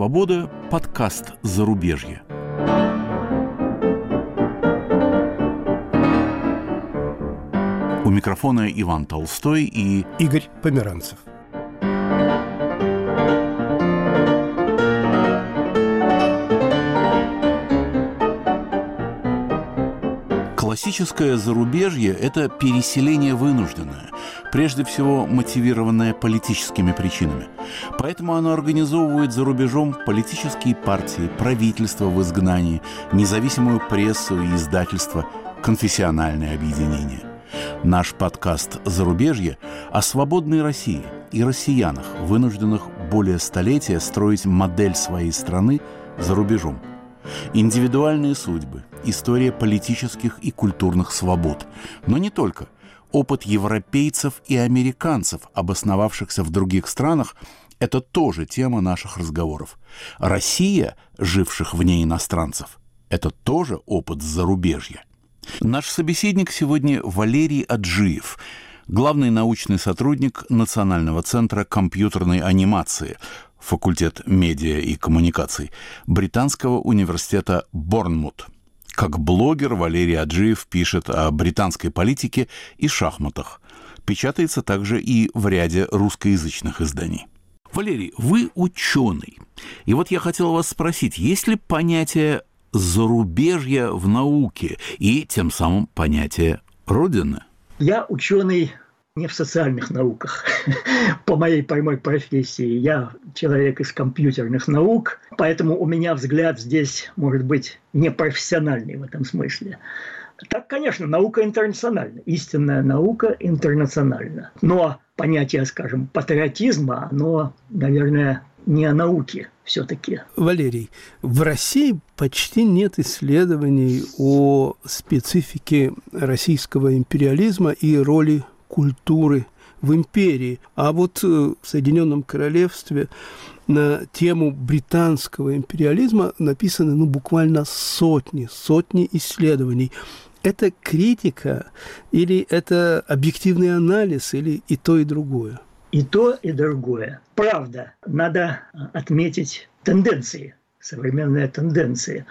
свобода» – подкаст «Зарубежье». У микрофона Иван Толстой и Игорь Померанцев. Классическое зарубежье – это переселение вынужденное, прежде всего мотивированное политическими причинами. Поэтому оно организовывает за рубежом политические партии, правительства в изгнании, независимую прессу и издательство, конфессиональные объединения. Наш подкаст «Зарубежье» о свободной России и россиянах, вынужденных более столетия строить модель своей страны за рубежом – Индивидуальные судьбы, история политических и культурных свобод. Но не только. Опыт европейцев и американцев, обосновавшихся в других странах, это тоже тема наших разговоров. Россия, живших вне иностранцев, это тоже опыт зарубежья. Наш собеседник сегодня Валерий Аджиев, главный научный сотрудник Национального центра компьютерной анимации, факультет медиа и коммуникаций Британского университета Борнмут. Как блогер Валерий Аджиев пишет о британской политике и шахматах. Печатается также и в ряде русскоязычных изданий. Валерий, вы ученый. И вот я хотел вас спросить, есть ли понятие зарубежья в науке и тем самым понятие Родины? Я ученый не в социальных науках, по моей прямой профессии. Я человек из компьютерных наук, поэтому у меня взгляд здесь может быть не профессиональный в этом смысле. Так, конечно, наука интернациональна, истинная наука интернациональна. Но понятие, скажем, патриотизма, оно, наверное, не о науке все-таки. Валерий, в России почти нет исследований о специфике российского империализма и роли культуры в империи. А вот э, в Соединенном Королевстве на тему британского империализма написаны ну, буквально сотни, сотни исследований. Это критика или это объективный анализ или и то, и другое? И то, и другое. Правда, надо отметить тенденции, современные тенденции.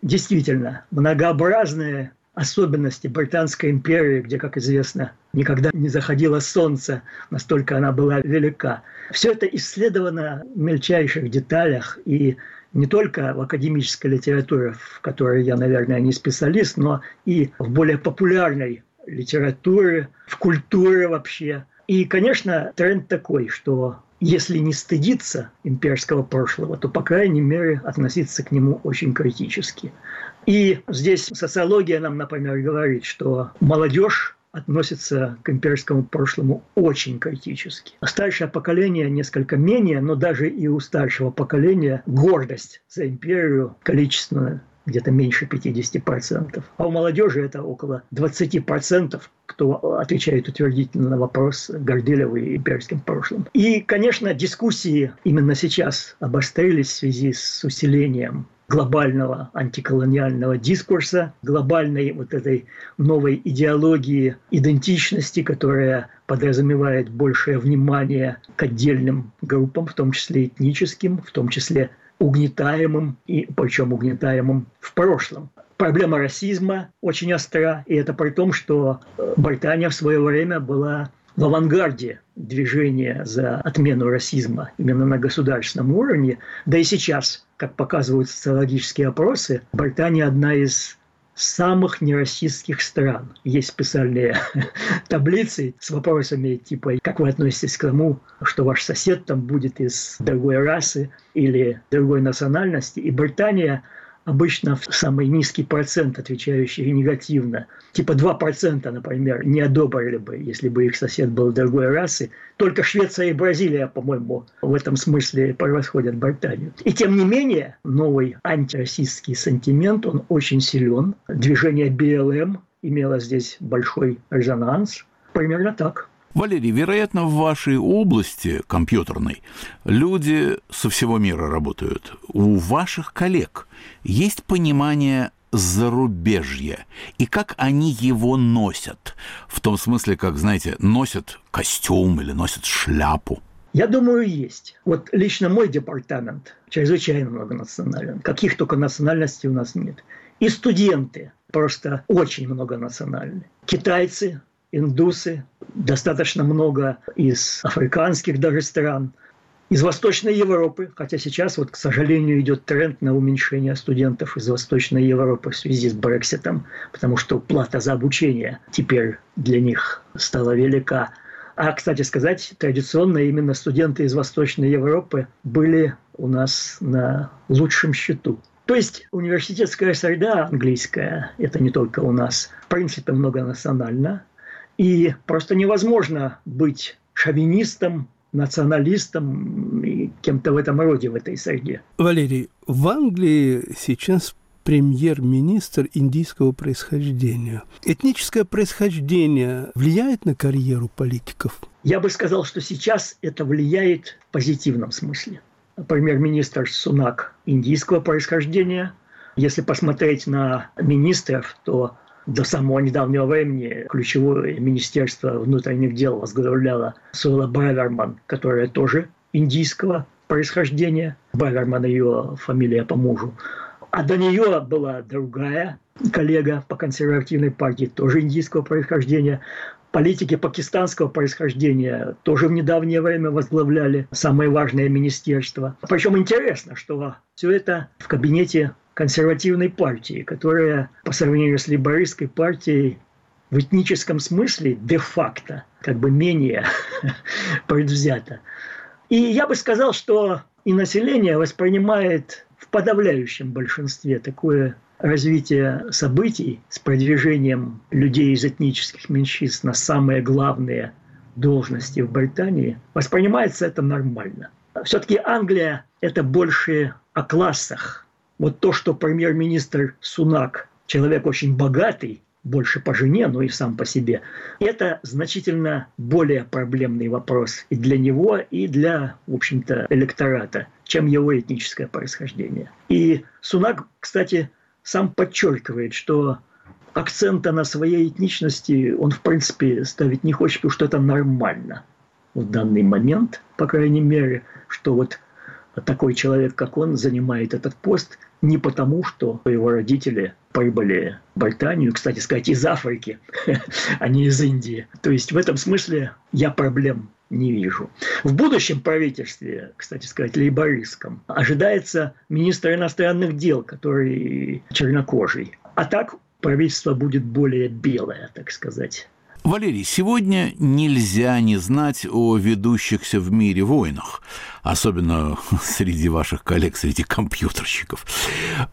Действительно, многообразные особенности Британской империи, где, как известно, никогда не заходило солнце, настолько она была велика. Все это исследовано в мельчайших деталях и не только в академической литературе, в которой я, наверное, не специалист, но и в более популярной литературе, в культуре вообще. И, конечно, тренд такой, что если не стыдиться имперского прошлого, то, по крайней мере, относиться к нему очень критически. И здесь социология нам, например, говорит, что молодежь относится к имперскому прошлому очень критически. Старшее поколение несколько менее, но даже и у старшего поколения гордость за империю количественная где-то меньше 50%. А у молодежи это около 20%, кто отвечает утвердительно на вопрос горделевый имперским прошлым. И, конечно, дискуссии именно сейчас обострились в связи с усилением глобального антиколониального дискурса, глобальной вот этой новой идеологии идентичности, которая подразумевает большее внимание к отдельным группам, в том числе этническим, в том числе угнетаемым, и причем угнетаемым в прошлом. Проблема расизма очень остра, и это при том, что Британия в свое время была в авангарде движения за отмену расизма именно на государственном уровне. Да и сейчас, как показывают социологические опросы, Британия одна из самых нерасистских стран. Есть специальные таблицы с вопросами типа «Как вы относитесь к тому, что ваш сосед там будет из другой расы или другой национальности?» И Британия – обычно самый низкий процент, отвечающий негативно. Типа 2%, например, не одобрили бы, если бы их сосед был другой расы. Только Швеция и Бразилия, по-моему, в этом смысле превосходят Британию. И тем не менее, новый антироссийский сантимент, он очень силен. Движение БЛМ имело здесь большой резонанс. Примерно так. Валерий, вероятно, в вашей области компьютерной люди со всего мира работают. У ваших коллег есть понимание зарубежья и как они его носят. В том смысле, как, знаете, носят костюм или носят шляпу. Я думаю, есть. Вот лично мой департамент чрезвычайно многонационален. Каких только национальностей у нас нет. И студенты просто очень многонациональны. Китайцы, индусы, достаточно много из африканских даже стран, из Восточной Европы, хотя сейчас, вот, к сожалению, идет тренд на уменьшение студентов из Восточной Европы в связи с Брекситом, потому что плата за обучение теперь для них стала велика. А, кстати сказать, традиционно именно студенты из Восточной Европы были у нас на лучшем счету. То есть университетская среда английская, это не только у нас, в принципе, многонациональна. И просто невозможно быть шовинистом, националистом и кем-то в этом роде в этой среде. Валерий, в Англии сейчас премьер-министр индийского происхождения. Этническое происхождение влияет на карьеру политиков? Я бы сказал, что сейчас это влияет в позитивном смысле. Премьер-министр Сунак индийского происхождения. Если посмотреть на министров, то до самого недавнего времени ключевое министерство внутренних дел возглавляла Сула Браверман, которая тоже индийского происхождения. Браверман ее фамилия по мужу. А до нее была другая коллега по консервативной партии, тоже индийского происхождения. Политики пакистанского происхождения тоже в недавнее время возглавляли самое важное министерство. Причем интересно, что все это в кабинете консервативной партии, которая по сравнению с либористской партией в этническом смысле де-факто как бы менее предвзято. И я бы сказал, что и население воспринимает подавляющем большинстве такое развитие событий с продвижением людей из этнических меньшинств на самые главные должности в Британии, воспринимается это нормально. Все-таки Англия – это больше о классах. Вот то, что премьер-министр Сунак, человек очень богатый, больше по жене, но и сам по себе. Это значительно более проблемный вопрос и для него, и для, в общем-то, электората, чем его этническое происхождение. И Сунак, кстати, сам подчеркивает, что акцента на своей этничности он, в принципе, ставить не хочет, потому что это нормально в данный момент, по крайней мере, что вот такой человек, как он, занимает этот пост не потому, что его родители прибыли в Британию, кстати сказать, из Африки, а не из Индии. То есть в этом смысле я проблем не вижу. В будущем правительстве, кстати сказать, лейбористском, ожидается министр иностранных дел, который чернокожий. А так правительство будет более белое, так сказать. Валерий, сегодня нельзя не знать о ведущихся в мире войнах, особенно среди ваших коллег, среди компьютерщиков.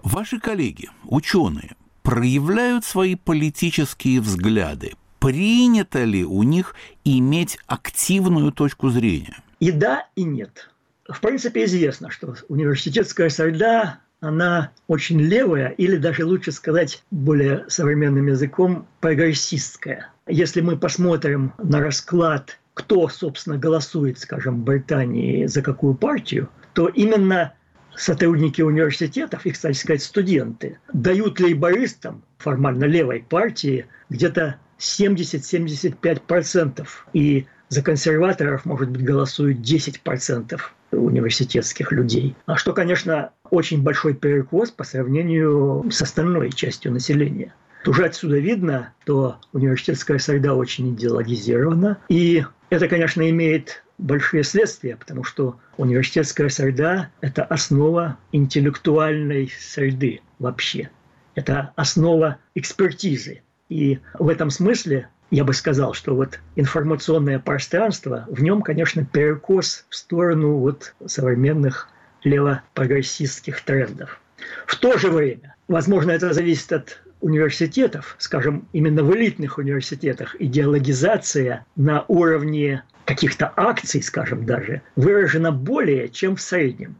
Ваши коллеги, ученые, проявляют свои политические взгляды. Принято ли у них иметь активную точку зрения? И да, и нет. В принципе, известно, что университетская среда она очень левая, или даже лучше сказать более современным языком, прогрессистская. Если мы посмотрим на расклад, кто, собственно, голосует, скажем, в Британии за какую партию, то именно сотрудники университетов, и, кстати сказать, студенты, дают лейбористам, формально левой партии, где-то 70-75%. И за консерваторов, может быть, голосуют 10% университетских людей. А что, конечно, очень большой перекос по сравнению с остальной частью населения. Уже отсюда видно, что университетская среда очень идеологизирована. И это, конечно, имеет большие следствия, потому что университетская среда – это основа интеллектуальной среды вообще. Это основа экспертизы. И в этом смысле я бы сказал, что вот информационное пространство, в нем, конечно, перекос в сторону вот современных левопрогрессистских трендов. В то же время, возможно, это зависит от университетов, скажем, именно в элитных университетах, идеологизация на уровне каких-то акций, скажем даже, выражена более, чем в среднем.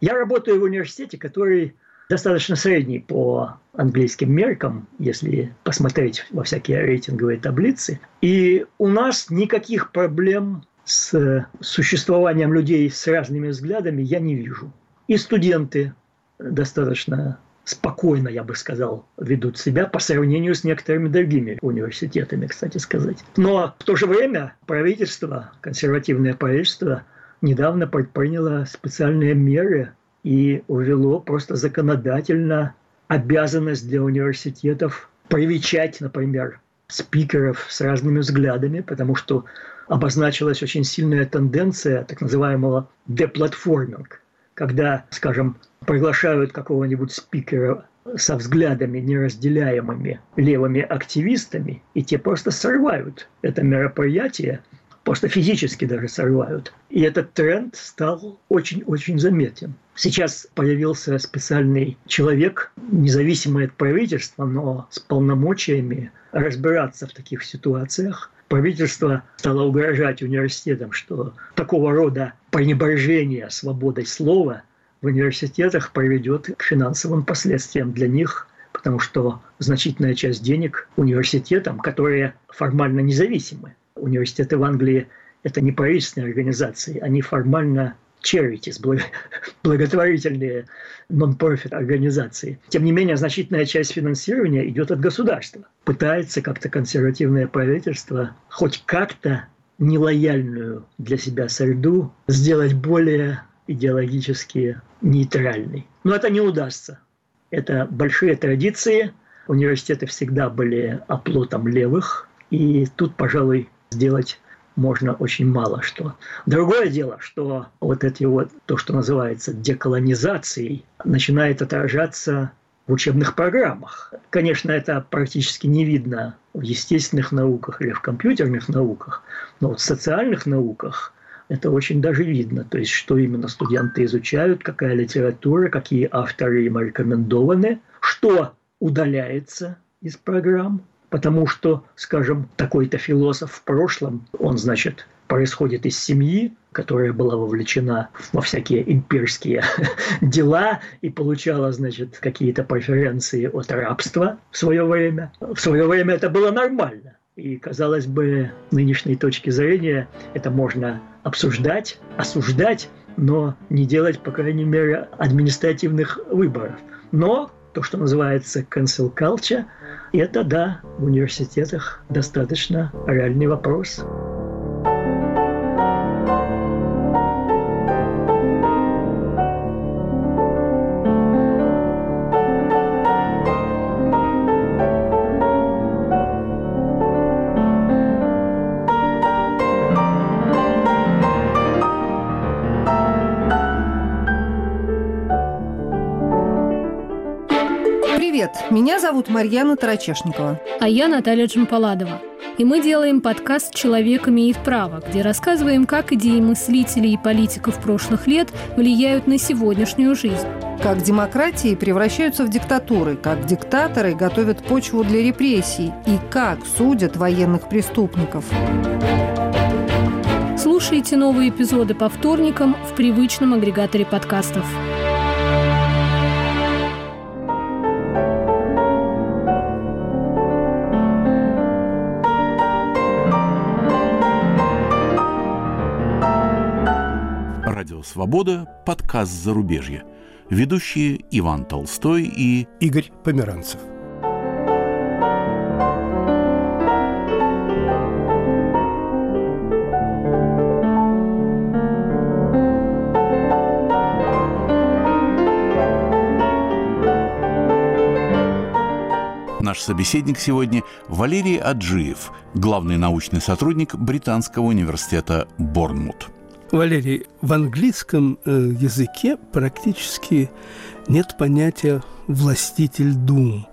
Я работаю в университете, который достаточно средний по английским меркам, если посмотреть во всякие рейтинговые таблицы. И у нас никаких проблем с существованием людей с разными взглядами я не вижу. И студенты достаточно спокойно, я бы сказал, ведут себя по сравнению с некоторыми другими университетами, кстати сказать. Но в то же время правительство, консервативное правительство, недавно предприняло специальные меры и увело просто законодательно обязанность для университетов привечать, например, спикеров с разными взглядами, потому что обозначилась очень сильная тенденция так называемого деплатформинг, когда, скажем, приглашают какого-нибудь спикера со взглядами, неразделяемыми левыми активистами, и те просто срывают это мероприятие, просто физически даже срывают. И этот тренд стал очень-очень заметен. Сейчас появился специальный человек, независимый от правительства, но с полномочиями разбираться в таких ситуациях. Правительство стало угрожать университетам, что такого рода пренебрежение свободой слова в университетах приведет к финансовым последствиям для них, потому что значительная часть денег университетам, которые формально независимы. Университеты в Англии – это не правительственные организации, они формально charities, благотворительные нон-профит организации. Тем не менее, значительная часть финансирования идет от государства. Пытается как-то консервативное правительство хоть как-то нелояльную для себя среду сделать более идеологически нейтральной. Но это не удастся. Это большие традиции. Университеты всегда были оплотом левых. И тут, пожалуй, сделать можно очень мало что. Другое дело, что вот эти вот, то, что называется деколонизацией, начинает отражаться в учебных программах. Конечно, это практически не видно в естественных науках или в компьютерных науках, но вот в социальных науках это очень даже видно. То есть, что именно студенты изучают, какая литература, какие авторы им рекомендованы, что удаляется из программ, потому что, скажем, такой-то философ в прошлом, он, значит, происходит из семьи, которая была вовлечена во всякие имперские дела и получала, значит, какие-то преференции от рабства в свое время. В свое время это было нормально. И, казалось бы, нынешней точки зрения это можно обсуждать, осуждать, но не делать, по крайней мере, административных выборов. Но то, что называется cancel culture, это, да, в университетах достаточно реальный вопрос. Меня зовут Марьяна Тарачешникова. А я Наталья Джампаладова. И мы делаем подкаст «Человек имеет право», где рассказываем, как идеи мыслителей и политиков прошлых лет влияют на сегодняшнюю жизнь. Как демократии превращаются в диктатуры, как диктаторы готовят почву для репрессий и как судят военных преступников. Слушайте новые эпизоды по вторникам в привычном агрегаторе подкастов. «Свобода» – подкаст «Зарубежье». Ведущие Иван Толстой и Игорь Померанцев. Наш собеседник сегодня Валерий Аджиев, главный научный сотрудник Британского университета Борнмут. Валерий, в английском э, языке практически нет понятия «властитель дум».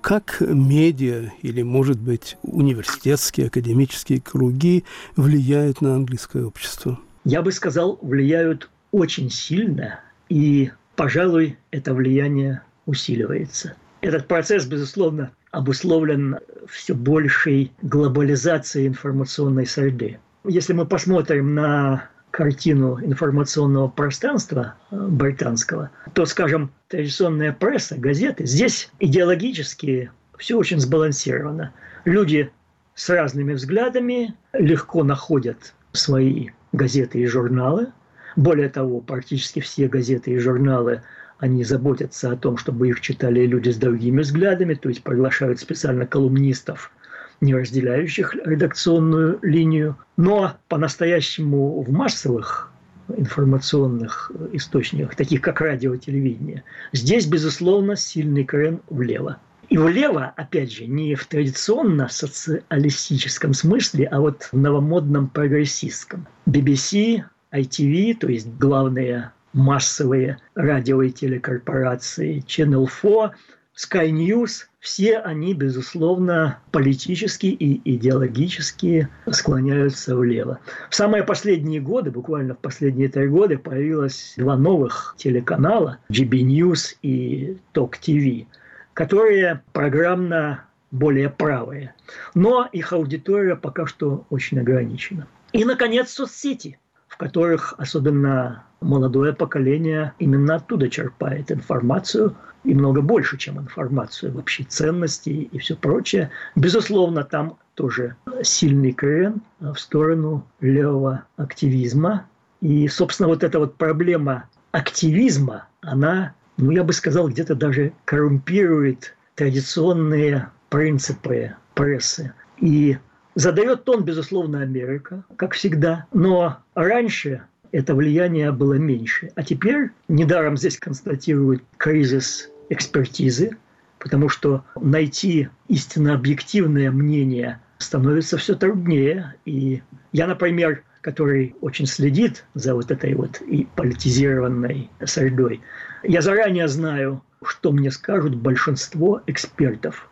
Как медиа или, может быть, университетские, академические круги влияют на английское общество? Я бы сказал, влияют очень сильно, и, пожалуй, это влияние усиливается. Этот процесс, безусловно, обусловлен все большей глобализацией информационной среды. Если мы посмотрим на картину информационного пространства э, британского, то, скажем, традиционная пресса, газеты, здесь идеологически все очень сбалансировано. Люди с разными взглядами легко находят свои газеты и журналы. Более того, практически все газеты и журналы они заботятся о том, чтобы их читали люди с другими взглядами, то есть приглашают специально колумнистов не разделяющих редакционную линию. Но по-настоящему в массовых информационных источниках, таких как радио, телевидение. Здесь, безусловно, сильный крен влево. И влево, опять же, не в традиционно социалистическом смысле, а вот в новомодном прогрессистском. BBC, ITV, то есть главные массовые радио и телекорпорации, Channel 4, Sky News, все они, безусловно, политически и идеологически склоняются влево. В самые последние годы, буквально в последние три года, появилось два новых телеканала, GB News и Talk TV, которые программно более правые. Но их аудитория пока что очень ограничена. И, наконец, соцсети, в которых особенно молодое поколение именно оттуда черпает информацию – и много больше, чем информацию, вообще ценности и все прочее. Безусловно, там тоже сильный крен в сторону левого активизма. И, собственно, вот эта вот проблема активизма, она, ну, я бы сказал, где-то даже коррумпирует традиционные принципы прессы. И задает тон, безусловно, Америка, как всегда. Но раньше это влияние было меньше. А теперь, недаром здесь констатируют кризис экспертизы, потому что найти истинно объективное мнение становится все труднее. И я, например, который очень следит за вот этой вот и политизированной средой, я заранее знаю, что мне скажут большинство экспертов.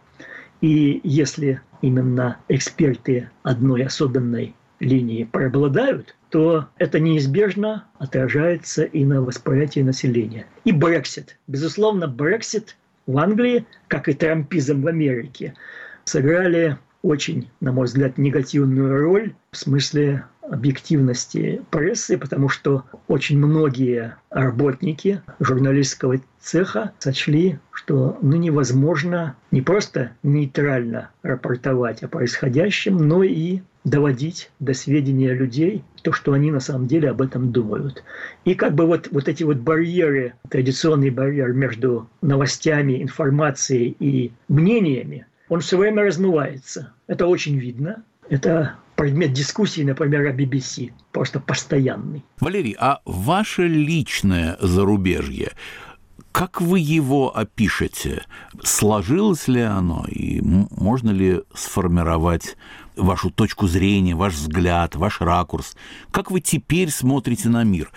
И если именно эксперты одной особенной линии преобладают, то это неизбежно отражается и на восприятии населения. И Брексит. Безусловно, Брексит в Англии, как и трампизм в Америке, сыграли очень, на мой взгляд, негативную роль в смысле объективности прессы, потому что очень многие работники журналистского цеха сочли, что ну, невозможно не просто нейтрально рапортовать о происходящем, но и доводить до сведения людей то, что они на самом деле об этом думают. И как бы вот, вот эти вот барьеры, традиционный барьер между новостями, информацией и мнениями, он все время размывается. Это очень видно. Это предмет дискуссии, например, о BBC, просто постоянный. Валерий, а ваше личное зарубежье, как вы его опишете? Сложилось ли оно? И можно ли сформировать вашу точку зрения, ваш взгляд, ваш ракурс? Как вы теперь смотрите на мир,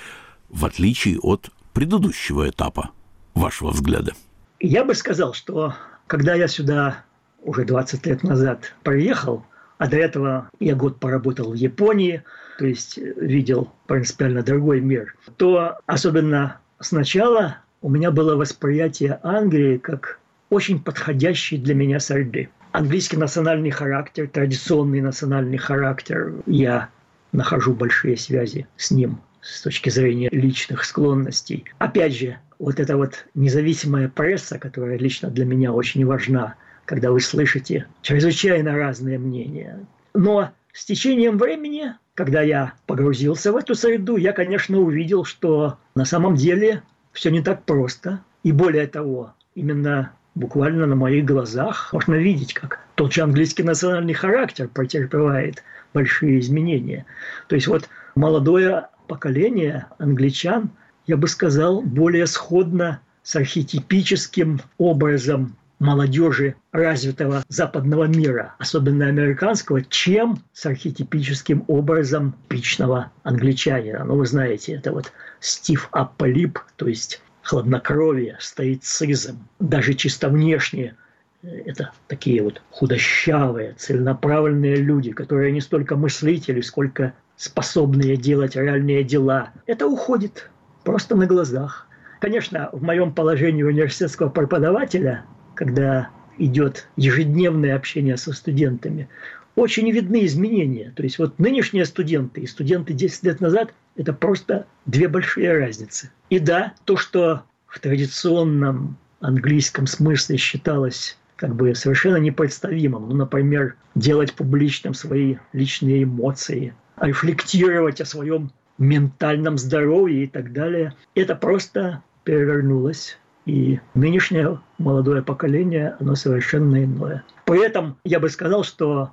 в отличие от предыдущего этапа вашего взгляда? Я бы сказал, что когда я сюда уже 20 лет назад приехал, а до этого я год поработал в Японии, то есть видел принципиально другой мир, то особенно сначала у меня было восприятие Англии как очень подходящей для меня среды. Английский национальный характер, традиционный национальный характер, я нахожу большие связи с ним с точки зрения личных склонностей. Опять же, вот эта вот независимая пресса, которая лично для меня очень важна, когда вы слышите чрезвычайно разные мнения. Но с течением времени, когда я погрузился в эту среду, я, конечно, увидел, что на самом деле все не так просто. И более того, именно буквально на моих глазах можно видеть, как тот же английский национальный характер претерпевает большие изменения. То есть вот молодое поколение англичан, я бы сказал, более сходно с архетипическим образом молодежи развитого западного мира, особенно американского, чем с архетипическим образом типичного англичанина. Ну, вы знаете, это вот Стив Апполип, то есть хладнокровие, стоицизм, даже чисто внешне это такие вот худощавые, целенаправленные люди, которые не столько мыслители, сколько способные делать реальные дела. Это уходит просто на глазах. Конечно, в моем положении университетского преподавателя когда идет ежедневное общение со студентами, очень видны изменения. То есть вот нынешние студенты и студенты 10 лет назад – это просто две большие разницы. И да, то, что в традиционном английском смысле считалось как бы совершенно непредставимым. Ну, например, делать публичным свои личные эмоции, рефлектировать о своем ментальном здоровье и так далее. Это просто перевернулось и нынешнее молодое поколение, оно совершенно иное. При этом я бы сказал, что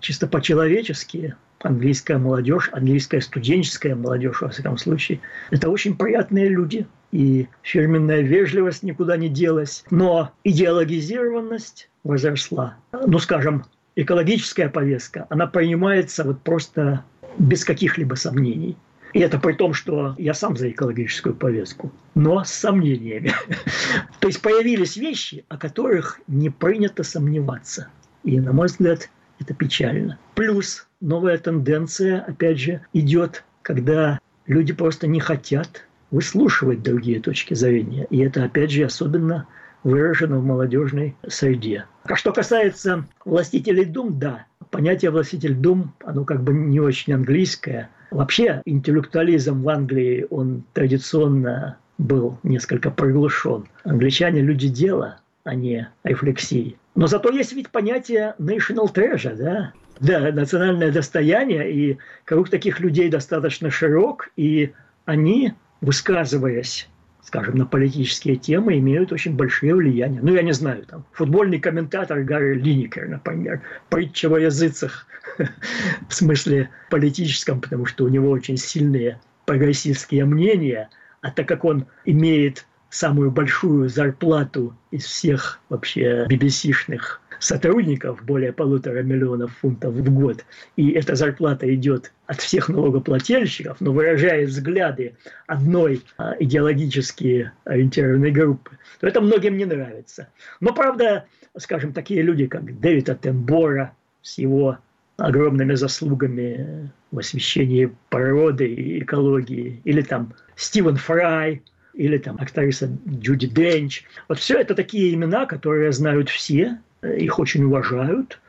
чисто по-человечески английская молодежь, английская студенческая молодежь, во всяком случае, это очень приятные люди. И фирменная вежливость никуда не делась. Но идеологизированность возросла. Ну, скажем, экологическая повестка, она принимается вот просто без каких-либо сомнений. И это при том, что я сам за экологическую повестку, но с сомнениями. То есть появились вещи, о которых не принято сомневаться. И, на мой взгляд, это печально. Плюс новая тенденция, опять же, идет, когда люди просто не хотят выслушивать другие точки зрения. И это, опять же, особенно выражено в молодежной среде. А что касается властителей дум, да, понятие властитель дум, оно как бы не очень английское. Вообще интеллектуализм в Англии, он традиционно был несколько приглушен. Англичане – люди дела, а не рефлексии. Но зато есть ведь понятие national treasure, да? Да, национальное достояние, и круг таких людей достаточно широк, и они, высказываясь скажем, на политические темы имеют очень большие влияния. Ну, я не знаю, там, футбольный комментатор Гарри Линникер, например, притча во языцах, в смысле политическом, потому что у него очень сильные прогрессивские мнения, а так как он имеет самую большую зарплату из всех вообще BBC-шных сотрудников, более полутора миллионов фунтов в год, и эта зарплата идет от всех налогоплательщиков, но выражает взгляды одной а, идеологически ориентированной группы, то это многим не нравится. Но, правда, скажем, такие люди, как Дэвид Атенбора с его огромными заслугами в освещении природы и экологии, или там Стивен Фрай, или там актриса Джуди Денч. Вот все это такие имена, которые знают все, их очень уважают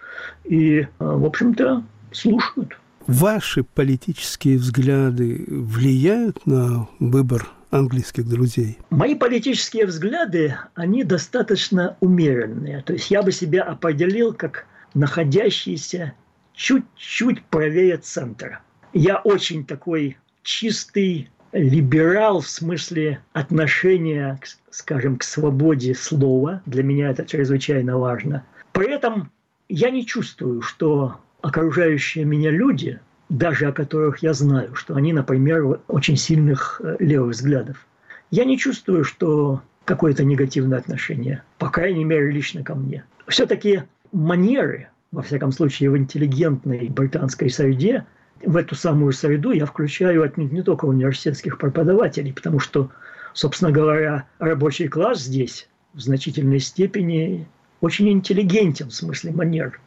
и, э, в общем-то, слушают. Ваши политические взгляды влияют на выбор английских друзей? Мои политические взгляды, они достаточно умеренные. То есть я бы себя определил как находящийся чуть-чуть правее центра. Я очень такой чистый либерал в смысле отношения, скажем, к свободе слова. Для меня это чрезвычайно важно. При этом я не чувствую, что окружающие меня люди, даже о которых я знаю, что они, например, очень сильных э, левых взглядов, я не чувствую, что какое-то негативное отношение, по крайней мере, лично ко мне. Все-таки манеры, во всяком случае, в интеллигентной британской среде, в эту самую среду я включаю отнюдь не только университетских преподавателей, потому что, собственно говоря, рабочий класс здесь в значительной степени очень интеллигентен в смысле манер.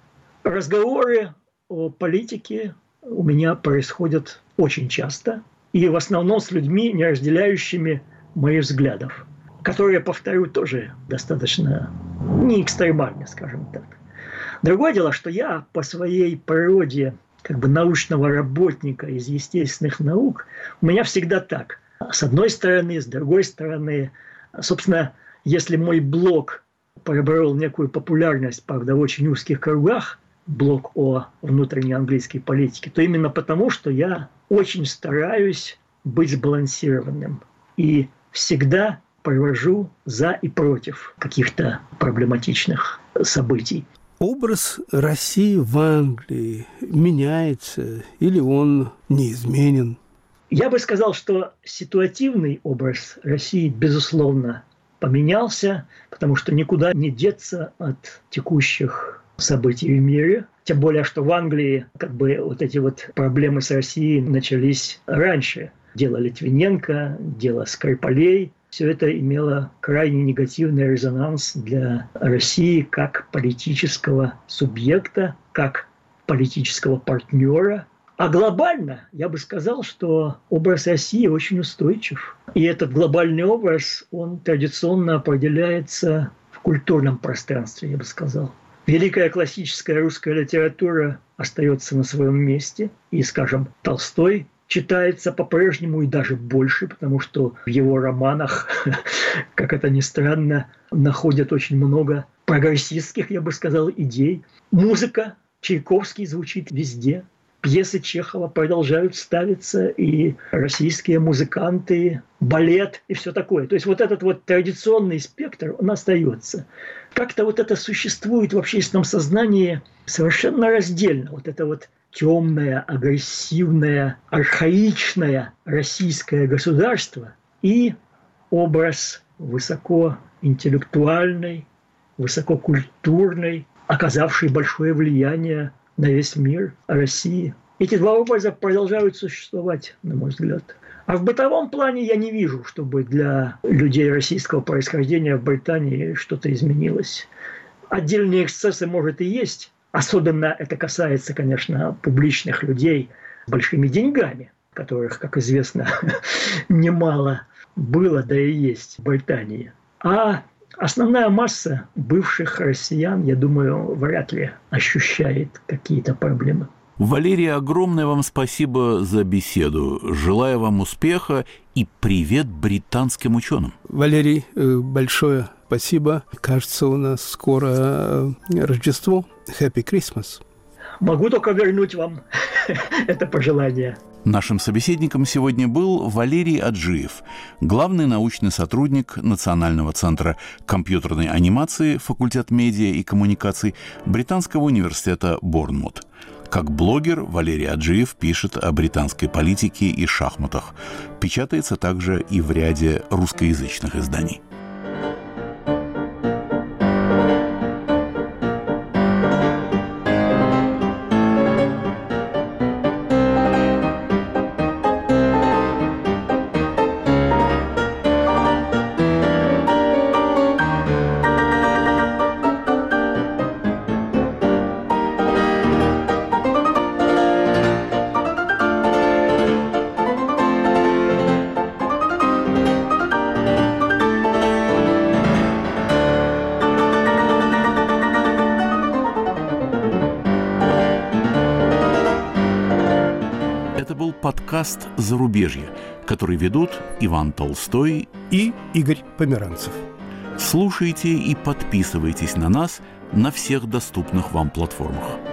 Разговоры о политике у меня происходят очень часто, и в основном с людьми, не разделяющими моих взглядов, которые, повторю, тоже достаточно не экстремальны, скажем так. Другое дело, что я по своей природе как бы научного работника из естественных наук, у меня всегда так. С одной стороны, с другой стороны. Собственно, если мой блог приобрел некую популярность, правда, в очень узких кругах, блог о внутренней английской политике, то именно потому, что я очень стараюсь быть сбалансированным и всегда провожу за и против каких-то проблематичных событий образ России в Англии меняется или он неизменен? Я бы сказал, что ситуативный образ России, безусловно, поменялся, потому что никуда не деться от текущих событий в мире. Тем более, что в Англии как бы вот эти вот проблемы с Россией начались раньше. Дело Литвиненко, дело Скрипалей, все это имело крайне негативный резонанс для России как политического субъекта, как политического партнера. А глобально я бы сказал, что образ России очень устойчив. И этот глобальный образ, он традиционно определяется в культурном пространстве, я бы сказал. Великая классическая русская литература остается на своем месте. И, скажем, Толстой читается по-прежнему и даже больше, потому что в его романах, как это ни странно, находят очень много прогрессистских, я бы сказал, идей. Музыка, Чайковский звучит везде. Пьесы Чехова продолжают ставиться, и российские музыканты, балет и все такое. То есть вот этот вот традиционный спектр, он остается. как-то вот это существует в общественном сознании совершенно раздельно. Вот это вот темное, агрессивное, архаичное российское государство и образ высокоинтеллектуальной, высококультурной, оказавшей большое влияние на весь мир России. Эти два образа продолжают существовать, на мой взгляд. А в бытовом плане я не вижу, чтобы для людей российского происхождения в Британии что-то изменилось. Отдельные эксцессы, может, и есть. Особенно это касается, конечно, публичных людей с большими деньгами, которых, как известно, немало было, да и есть в Британии. А основная масса бывших россиян, я думаю, вряд ли ощущает какие-то проблемы. Валерий, огромное вам спасибо за беседу. Желаю вам успеха и привет британским ученым. Валерий, э, большое спасибо. Кажется, у нас скоро э, Рождество. Happy Christmas. Могу только вернуть вам это пожелание. Нашим собеседником сегодня был Валерий Аджиев, главный научный сотрудник Национального центра компьютерной анимации, факультет медиа и коммуникаций Британского университета Борнмут. Как блогер Валерий Аджиев пишет о британской политике и шахматах. Печатается также и в ряде русскоязычных изданий. Подкаст «Зарубежье», который ведут Иван Толстой и Игорь Померанцев. Слушайте и подписывайтесь на нас на всех доступных вам платформах.